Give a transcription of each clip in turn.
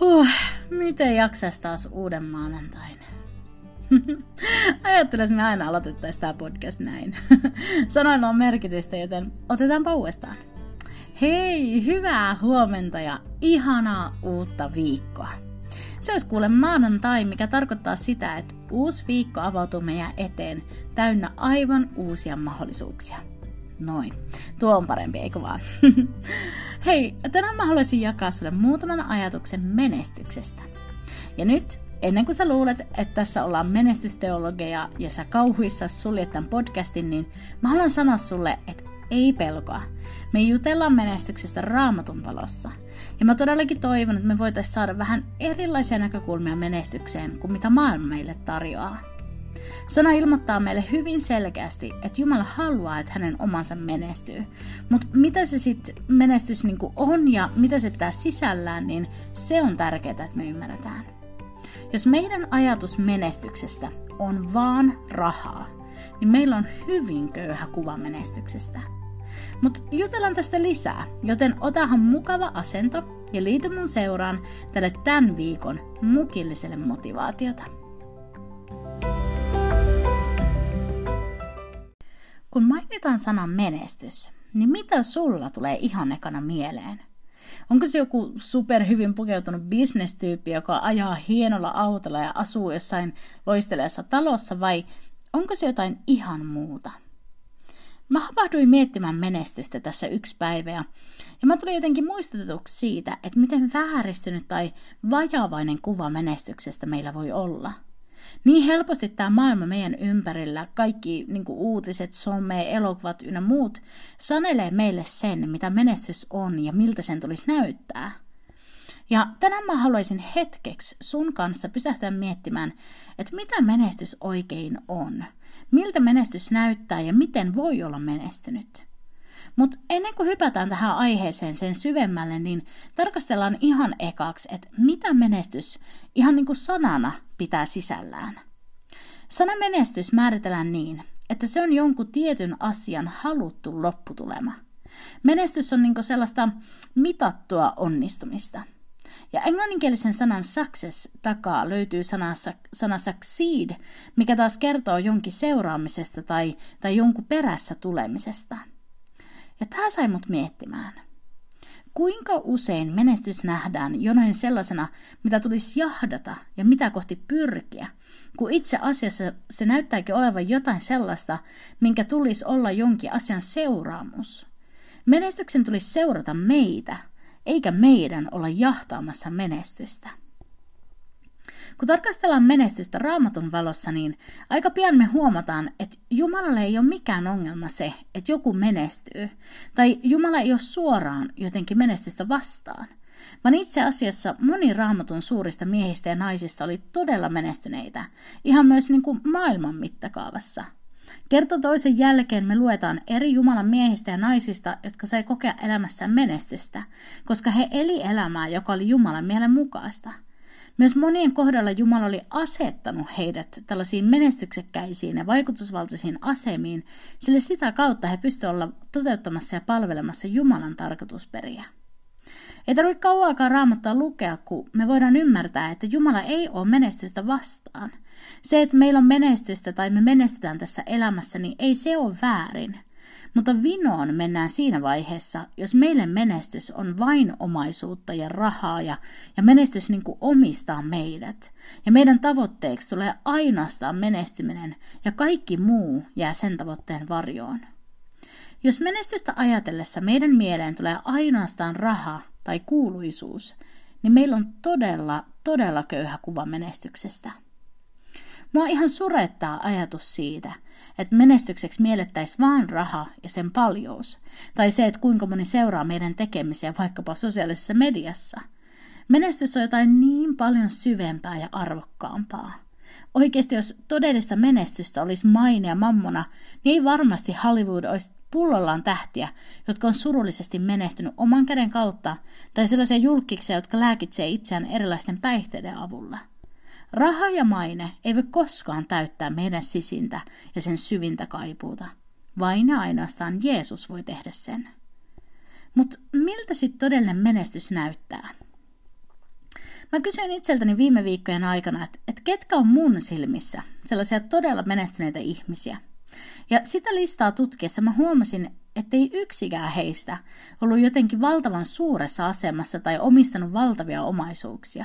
huh, miten jaksas taas uuden maanantain? Ajattelin, että me aina aloitettaisiin tämä podcast näin. Sanoilla on merkitystä, joten otetaanpa uudestaan. Hei, hyvää huomenta ja ihanaa uutta viikkoa. Se olisi kuule maanantai, mikä tarkoittaa sitä, että uusi viikko avautuu meidän eteen täynnä aivan uusia mahdollisuuksia. Noin. Tuo on parempi, eikö vaan? Hei, tänään mä haluaisin jakaa sulle muutaman ajatuksen menestyksestä. Ja nyt, ennen kuin sä luulet, että tässä ollaan menestysteologeja ja sä kauhuissa suljet tämän podcastin, niin mä haluan sanoa sulle, että ei pelkoa. Me jutellaan menestyksestä raamatun valossa. Ja mä todellakin toivon, että me voitaisiin saada vähän erilaisia näkökulmia menestykseen kuin mitä maailma meille tarjoaa. Sana ilmoittaa meille hyvin selkeästi, että Jumala haluaa, että hänen omansa menestyy. Mutta mitä se sitten menestys niinku on ja mitä se pitää sisällään, niin se on tärkeää, että me ymmärretään. Jos meidän ajatus menestyksestä on vaan rahaa, niin meillä on hyvin köyhä kuva menestyksestä. Mutta jutellaan tästä lisää, joten otahan mukava asento ja liity mun seuraan tälle tämän viikon mukilliselle motivaatiota. Kun mainitaan sana menestys, niin mitä sulla tulee ihan ekana mieleen? Onko se joku superhyvin pukeutunut bisnestyyppi, joka ajaa hienolla autolla ja asuu jossain loisteleessa talossa, vai onko se jotain ihan muuta? Mä havahduin miettimään menestystä tässä yksi päivä ja, ja mä tulin jotenkin muistutetuksi siitä, että miten vääristynyt tai vajavainen kuva menestyksestä meillä voi olla – niin helposti tämä maailma meidän ympärillä, kaikki niin kuin uutiset, some, elokuvat ynnä muut, sanelee meille sen, mitä menestys on ja miltä sen tulisi näyttää. Ja tänään mä haluaisin hetkeksi sun kanssa pysähtyä miettimään, että mitä menestys oikein on. Miltä menestys näyttää ja miten voi olla menestynyt. Mutta ennen kuin hypätään tähän aiheeseen sen syvemmälle, niin tarkastellaan ihan ekaksi, että mitä menestys ihan niin kuin sanana pitää sisällään. Sana menestys määritellään niin, että se on jonkun tietyn asian haluttu lopputulema. Menestys on niin sellaista mitattua onnistumista. Ja englanninkielisen sanan success takaa löytyy sana, sana succeed, mikä taas kertoo jonkin seuraamisesta tai, tai jonkun perässä tulemisesta – ja tämä sai mut miettimään. Kuinka usein menestys nähdään jonain sellaisena, mitä tulisi jahdata ja mitä kohti pyrkiä, kun itse asiassa se näyttääkin olevan jotain sellaista, minkä tulisi olla jonkin asian seuraamus. Menestyksen tulisi seurata meitä, eikä meidän olla jahtaamassa menestystä. Kun tarkastellaan menestystä raamatun valossa, niin aika pian me huomataan, että Jumalalle ei ole mikään ongelma se, että joku menestyy, tai Jumala ei ole suoraan jotenkin menestystä vastaan, vaan itse asiassa moni raamatun suurista miehistä ja naisista oli todella menestyneitä, ihan myös niin kuin maailman mittakaavassa. Kerta toisen jälkeen me luetaan eri Jumalan miehistä ja naisista, jotka sai kokea elämässään menestystä, koska he eli elämää, joka oli Jumalan mielen mukaista – myös monien kohdalla Jumala oli asettanut heidät tällaisiin menestyksekkäisiin ja vaikutusvaltaisiin asemiin, sillä sitä kautta he pystyivät olla toteuttamassa ja palvelemassa Jumalan tarkoitusperiä. Ei tarvitse kauaakaan raamattaa lukea, kun me voidaan ymmärtää, että Jumala ei ole menestystä vastaan. Se, että meillä on menestystä tai me menestytään tässä elämässä, niin ei se ole väärin. Mutta vinoon mennään siinä vaiheessa, jos meille menestys on vain omaisuutta ja rahaa ja, ja menestys niin kuin omistaa meidät. Ja meidän tavoitteeksi tulee ainoastaan menestyminen ja kaikki muu jää sen tavoitteen varjoon. Jos menestystä ajatellessa meidän mieleen tulee ainoastaan raha tai kuuluisuus, niin meillä on todella, todella köyhä kuva menestyksestä. Mua ihan surettaa ajatus siitä, että menestykseksi miellettäisiin vaan raha ja sen paljous, tai se, että kuinka moni seuraa meidän tekemisiä vaikkapa sosiaalisessa mediassa. Menestys on jotain niin paljon syvempää ja arvokkaampaa. Oikeasti jos todellista menestystä olisi maine ja mammona, niin ei varmasti Hollywood olisi pullollaan tähtiä, jotka on surullisesti menehtynyt oman käden kautta, tai sellaisia julkiksia, jotka lääkitsee itseään erilaisten päihteiden avulla. Raha ja maine ei voi koskaan täyttää meidän sisintä ja sen syvintä kaipuuta. Vain ja ainoastaan Jeesus voi tehdä sen. Mutta miltä sitten todellinen menestys näyttää? Mä kysyin itseltäni viime viikkojen aikana, että, että ketkä on mun silmissä sellaisia todella menestyneitä ihmisiä. Ja sitä listaa tutkiessa mä huomasin, ettei yksikään heistä ollut jotenkin valtavan suuressa asemassa tai omistanut valtavia omaisuuksia.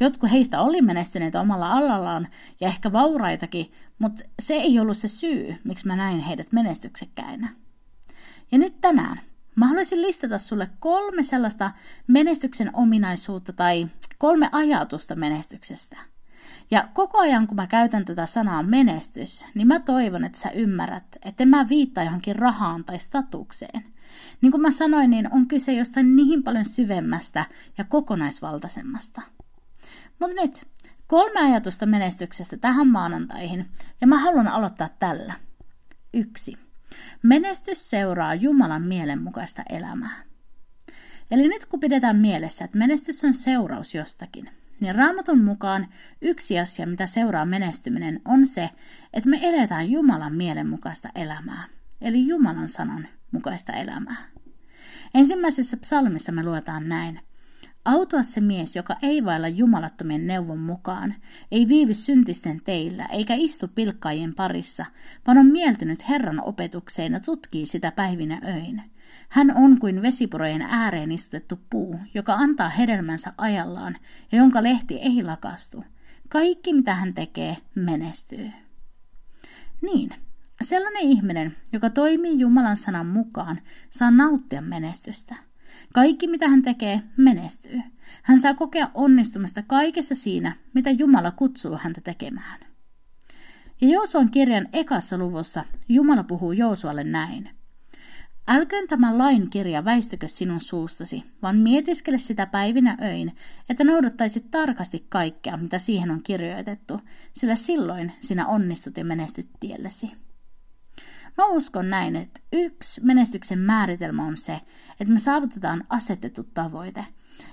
Jotkut heistä oli menestyneitä omalla alallaan ja ehkä vauraitakin, mutta se ei ollut se syy, miksi mä näin heidät menestyksekkäinä. Ja nyt tänään Mä haluaisin listata sulle kolme sellaista menestyksen ominaisuutta tai kolme ajatusta menestyksestä. Ja koko ajan, kun mä käytän tätä sanaa menestys, niin mä toivon, että sä ymmärrät, että mä viittaa johonkin rahaan tai statukseen. Niin kuin mä sanoin, niin on kyse jostain niin paljon syvemmästä ja kokonaisvaltaisemmasta. Mutta nyt, kolme ajatusta menestyksestä tähän maanantaihin, ja mä haluan aloittaa tällä. Yksi. Menestys seuraa Jumalan mielenmukaista elämää. Eli nyt kun pidetään mielessä, että menestys on seuraus jostakin, niin raamatun mukaan yksi asia, mitä seuraa menestyminen, on se, että me eletään Jumalan mielenmukaista elämää, eli Jumalan sanan mukaista elämää. Ensimmäisessä psalmissa me luetaan näin. Autua se mies, joka ei vailla jumalattomien neuvon mukaan, ei viivy syntisten teillä, eikä istu pilkkaajien parissa, vaan on mieltynyt Herran opetukseen ja tutkii sitä päivinä öin. Hän on kuin vesipurojen ääreen istutettu puu, joka antaa hedelmänsä ajallaan ja jonka lehti ei lakastu. Kaikki, mitä hän tekee, menestyy. Niin, sellainen ihminen, joka toimii Jumalan sanan mukaan, saa nauttia menestystä. Kaikki, mitä hän tekee, menestyy. Hän saa kokea onnistumista kaikessa siinä, mitä Jumala kutsuu häntä tekemään. Ja Joosuan kirjan ekassa luvussa Jumala puhuu Joosualle näin. Älköön tämä lain kirja väistykö sinun suustasi, vaan mietiskele sitä päivinä öin, että noudattaisit tarkasti kaikkea, mitä siihen on kirjoitettu, sillä silloin sinä onnistut ja menestyt tiellesi. Mä uskon näin, että yksi menestyksen määritelmä on se, että me saavutetaan asetettu tavoite.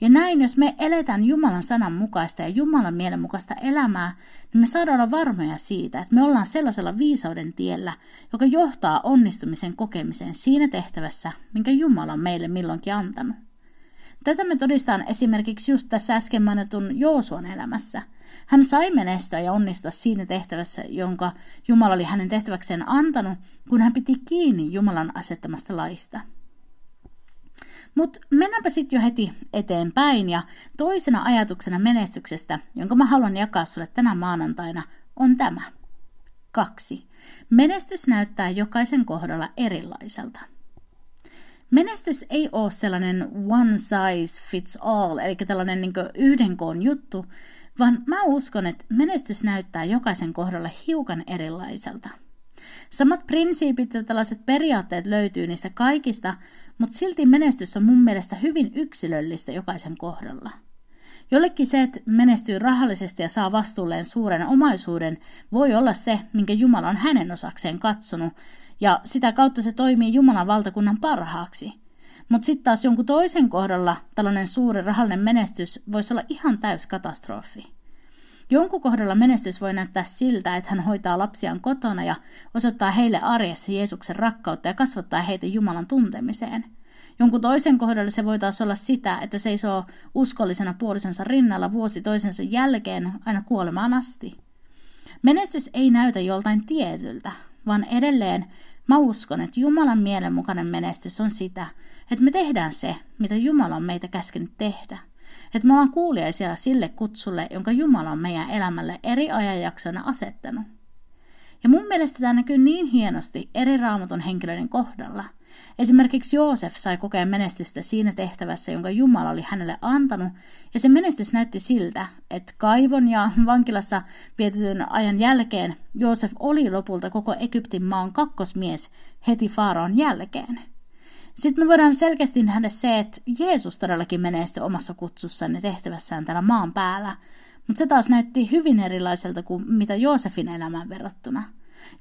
Ja näin, jos me eletään Jumalan sanan mukaista ja Jumalan mielen mukaista elämää, niin me saadaan olla varmoja siitä, että me ollaan sellaisella viisauden tiellä, joka johtaa onnistumisen kokemiseen siinä tehtävässä, minkä Jumala on meille milloinkin antanut. Tätä me todistaan esimerkiksi just tässä äsken mainitun Joosuan elämässä – hän sai menestyä ja onnistua siinä tehtävässä, jonka Jumala oli hänen tehtäväkseen antanut, kun hän piti kiinni Jumalan asettamasta laista. Mutta mennäänpä sitten jo heti eteenpäin ja toisena ajatuksena menestyksestä, jonka mä haluan jakaa sulle tänä maanantaina, on tämä. Kaksi. Menestys näyttää jokaisen kohdalla erilaiselta. Menestys ei ole sellainen one size fits all, eli tällainen niin yhden koon juttu, vaan mä uskon, että menestys näyttää jokaisen kohdalla hiukan erilaiselta. Samat prinsiipit ja tällaiset periaatteet löytyy niistä kaikista, mutta silti menestys on mun mielestä hyvin yksilöllistä jokaisen kohdalla. Jollekin se, että menestyy rahallisesti ja saa vastuulleen suuren omaisuuden, voi olla se, minkä Jumala on hänen osakseen katsonut, ja sitä kautta se toimii Jumalan valtakunnan parhaaksi. Mutta sitten taas jonkun toisen kohdalla tällainen suuri rahallinen menestys voisi olla ihan täys katastrofi. Jonkun kohdalla menestys voi näyttää siltä, että hän hoitaa lapsiaan kotona ja osoittaa heille arjessa Jeesuksen rakkautta ja kasvattaa heitä Jumalan tuntemiseen. Jonkun toisen kohdalla se voi taas olla sitä, että seisoo uskollisena puolisonsa rinnalla vuosi toisensa jälkeen aina kuolemaan asti. Menestys ei näytä joltain tietyltä, vaan edelleen mä uskon, että Jumalan mielenmukainen menestys on sitä, että me tehdään se, mitä Jumala on meitä käskenyt tehdä. Että me ollaan kuuliaisia sille kutsulle, jonka Jumala on meidän elämälle eri ajanjaksoina asettanut. Ja mun mielestä tämä näkyy niin hienosti eri raamatun henkilöiden kohdalla. Esimerkiksi Joosef sai kokea menestystä siinä tehtävässä, jonka Jumala oli hänelle antanut, ja se menestys näytti siltä, että kaivon ja vankilassa vietetyn ajan jälkeen Joosef oli lopulta koko Egyptin maan kakkosmies heti Faaraon jälkeen – Sitten me voidaan selkeästi nähdä se, että Jeesus todellakin menestyi omassa kutsussaan ja tehtävässään täällä maan päällä, mutta se taas näytti hyvin erilaiselta kuin mitä Joosefin elämään verrattuna.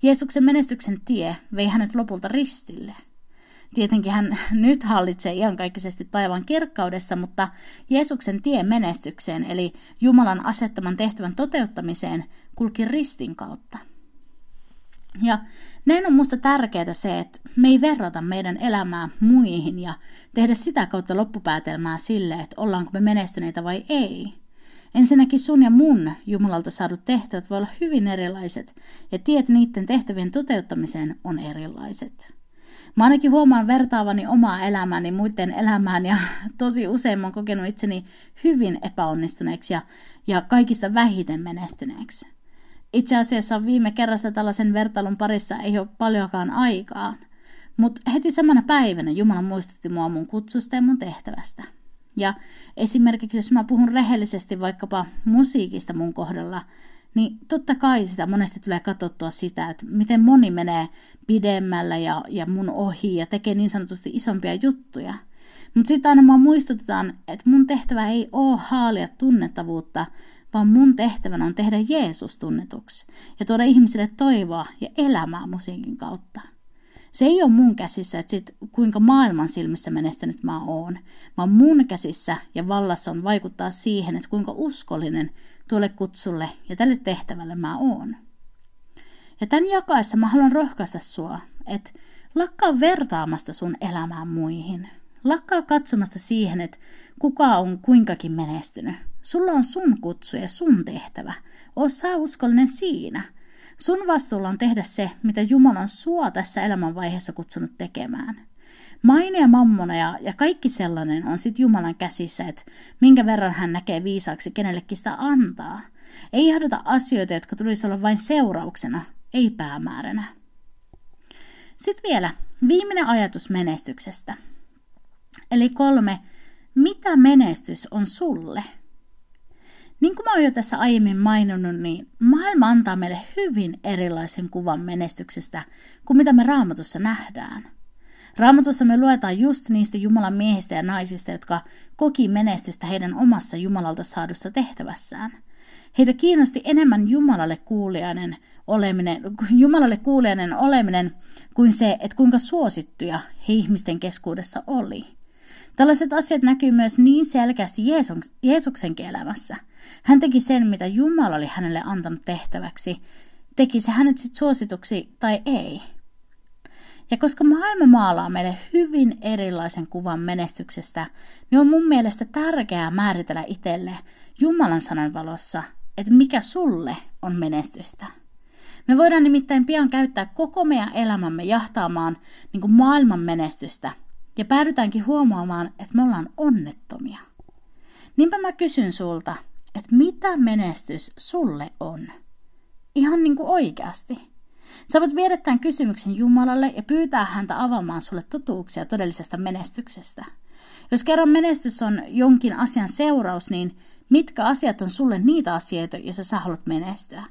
Jeesuksen menestyksen tie vei hänet lopulta ristille. Tietenkin hän nyt hallitsee iankaikkisesti taivaan kirkkaudessa, mutta Jeesuksen tie menestykseen, eli Jumalan asettaman tehtävän toteuttamiseen, kulki ristin kautta. Ja näin on minusta tärkeää se, että me ei verrata meidän elämää muihin ja tehdä sitä kautta loppupäätelmää sille, että ollaanko me menestyneitä vai ei. Ensinnäkin sun ja mun Jumalalta saadut tehtävät voi olla hyvin erilaiset ja tiet niiden tehtävien toteuttamiseen on erilaiset. Mä ainakin huomaan vertaavani omaa elämääni muiden elämään ja tosi usein mä oon kokenut itseni hyvin epäonnistuneeksi ja, ja kaikista vähiten menestyneeksi. Itse asiassa viime kerrasta tällaisen vertailun parissa ei ole paljonkaan aikaa, mutta heti samana päivänä Jumala muistutti mua mun kutsusta ja mun tehtävästä. Ja esimerkiksi jos mä puhun rehellisesti vaikkapa musiikista mun kohdalla, niin totta kai sitä monesti tulee katsottua sitä, että miten moni menee pidemmällä ja, ja mun ohi ja tekee niin sanotusti isompia juttuja. Mutta sitten aina mua muistutetaan, että mun tehtävä ei ole haalia tunnettavuutta, vaan mun tehtävänä on tehdä Jeesus tunnetuksi ja tuoda ihmisille toivoa ja elämää musiikin kautta. Se ei ole mun käsissä, että sit, kuinka maailman silmissä menestynyt mä oon, vaan mun käsissä ja vallassa on vaikuttaa siihen, että kuinka uskollinen tuolle kutsulle ja tälle tehtävälle mä oon. Ja tämän jakaessa mä haluan rohkaista sua, että lakkaa vertaamasta sun elämää muihin. Lakkaa katsomasta siihen, että kuka on kuinkakin menestynyt. Sulla on sun kutsu ja sun tehtävä. Oo uskollinen siinä. Sun vastuulla on tehdä se, mitä Jumala on sua tässä elämänvaiheessa kutsunut tekemään. Maine ja mammona ja, ja kaikki sellainen on sitten Jumalan käsissä, että minkä verran hän näkee viisaaksi kenellekin sitä antaa. Ei jahdota asioita, jotka tulisi olla vain seurauksena, ei päämääränä. Sitten vielä viimeinen ajatus menestyksestä. Eli kolme, mitä menestys on sulle? Niin kuin mä oon jo tässä aiemmin maininnut, niin maailma antaa meille hyvin erilaisen kuvan menestyksestä kuin mitä me raamatussa nähdään. Raamatussa me luetaan just niistä Jumalan miehistä ja naisista, jotka koki menestystä heidän omassa Jumalalta saadussa tehtävässään. Heitä kiinnosti enemmän Jumalalle kuulijainen oleminen, Jumalalle kuulijainen oleminen kuin se, että kuinka suosittuja he ihmisten keskuudessa oli. Tällaiset asiat näkyy myös niin selkeästi Jeesuksen elämässä. Hän teki sen, mitä Jumala oli hänelle antanut tehtäväksi, teki se hänet sitten suosituksi tai ei. Ja koska maailma maalaa meille hyvin erilaisen kuvan menestyksestä, niin on mun mielestä tärkeää määritellä itselle Jumalan sanan valossa, että mikä sulle on menestystä. Me voidaan nimittäin pian käyttää koko meidän elämämme jahtaamaan niin kuin maailman menestystä ja päädytäänkin huomaamaan, että me ollaan onnettomia. Niinpä mä kysyn sulta, että mitä menestys sulle on? Ihan niin kuin oikeasti. Sä voit viedä tämän kysymyksen Jumalalle ja pyytää häntä avaamaan sulle totuuksia todellisesta menestyksestä. Jos kerran menestys on jonkin asian seuraus, niin mitkä asiat on sulle niitä asioita, joissa sä haluat menestyä?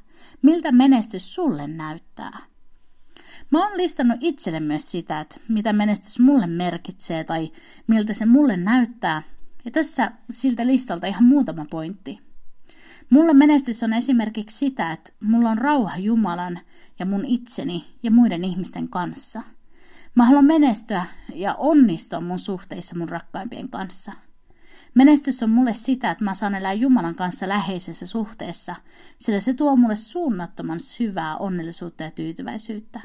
Miltä menestys sulle näyttää? Mä oon listannut itselle myös sitä, että mitä menestys mulle merkitsee tai miltä se mulle näyttää. Ja tässä siltä listalta ihan muutama pointti. Mulle menestys on esimerkiksi sitä, että mulla on rauha Jumalan ja mun itseni ja muiden ihmisten kanssa. Mä haluan menestyä ja onnistua mun suhteissa mun rakkaimpien kanssa. Menestys on mulle sitä, että mä saan elää Jumalan kanssa läheisessä suhteessa, sillä se tuo mulle suunnattoman syvää onnellisuutta ja tyytyväisyyttä.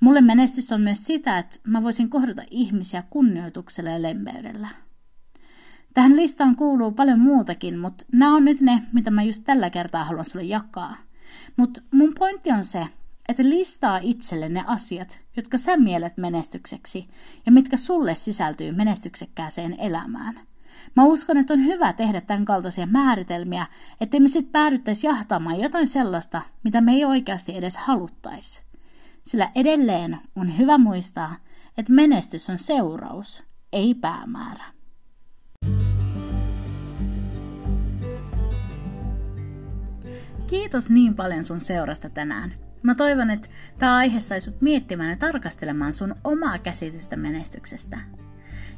Mulle menestys on myös sitä, että mä voisin kohdata ihmisiä kunnioituksella ja lempeydellä. Tähän listaan kuuluu paljon muutakin, mutta nämä on nyt ne, mitä mä just tällä kertaa haluan sulle jakaa. Mutta mun pointti on se, että listaa itselle ne asiat, jotka sä mielet menestykseksi ja mitkä sulle sisältyy menestyksekkääseen elämään. Mä uskon, että on hyvä tehdä tämän kaltaisia määritelmiä, ettei me sitten päädyttäisi jahtaamaan jotain sellaista, mitä me ei oikeasti edes haluttaisi. Sillä edelleen on hyvä muistaa, että menestys on seuraus, ei päämäärä. Kiitos niin paljon sun seurasta tänään. Mä toivon, että tämä aihe sai sut miettimään ja tarkastelemaan sun omaa käsitystä menestyksestä.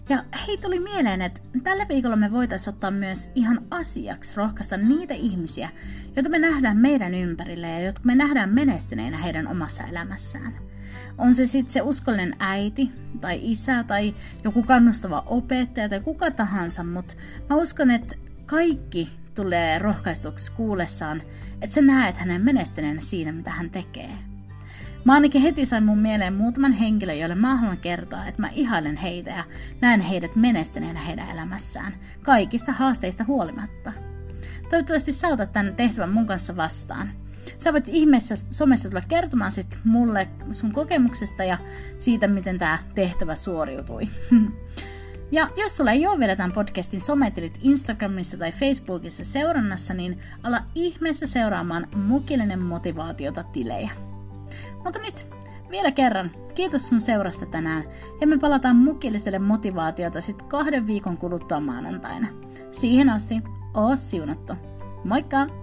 Ja hei tuli mieleen, että tällä viikolla me voitaisiin ottaa myös ihan asiaksi rohkaista niitä ihmisiä, joita me nähdään meidän ympärillä ja jotka me nähdään menestyneinä heidän omassa elämässään. On se sitten se uskollinen äiti tai isä tai joku kannustava opettaja tai kuka tahansa, mutta mä uskon, että kaikki tulee rohkaistuksi kuullessaan, että sä näet hänen menestyneenä siinä, mitä hän tekee. Mä ainakin heti sain mun mieleen muutaman henkilön, joille mä haluan kertoa, että mä ihailen heitä ja näen heidät menestyneenä heidän elämässään, kaikista haasteista huolimatta. Toivottavasti sä otat tämän tehtävän mun kanssa vastaan. Sä voit ihmeessä somessa tulla kertomaan sit mulle sun kokemuksesta ja siitä, miten tämä tehtävä suoriutui. Ja jos sulla ei ole vielä tämän podcastin sometilit Instagramissa tai Facebookissa seurannassa, niin ala ihmeessä seuraamaan mukillinen motivaatiota tilejä. Mutta nyt vielä kerran, kiitos sun seurasta tänään ja me palataan mukilliselle motivaatiota sitten kahden viikon kuluttua maanantaina. Siihen asti, oo siunattu. Moikka!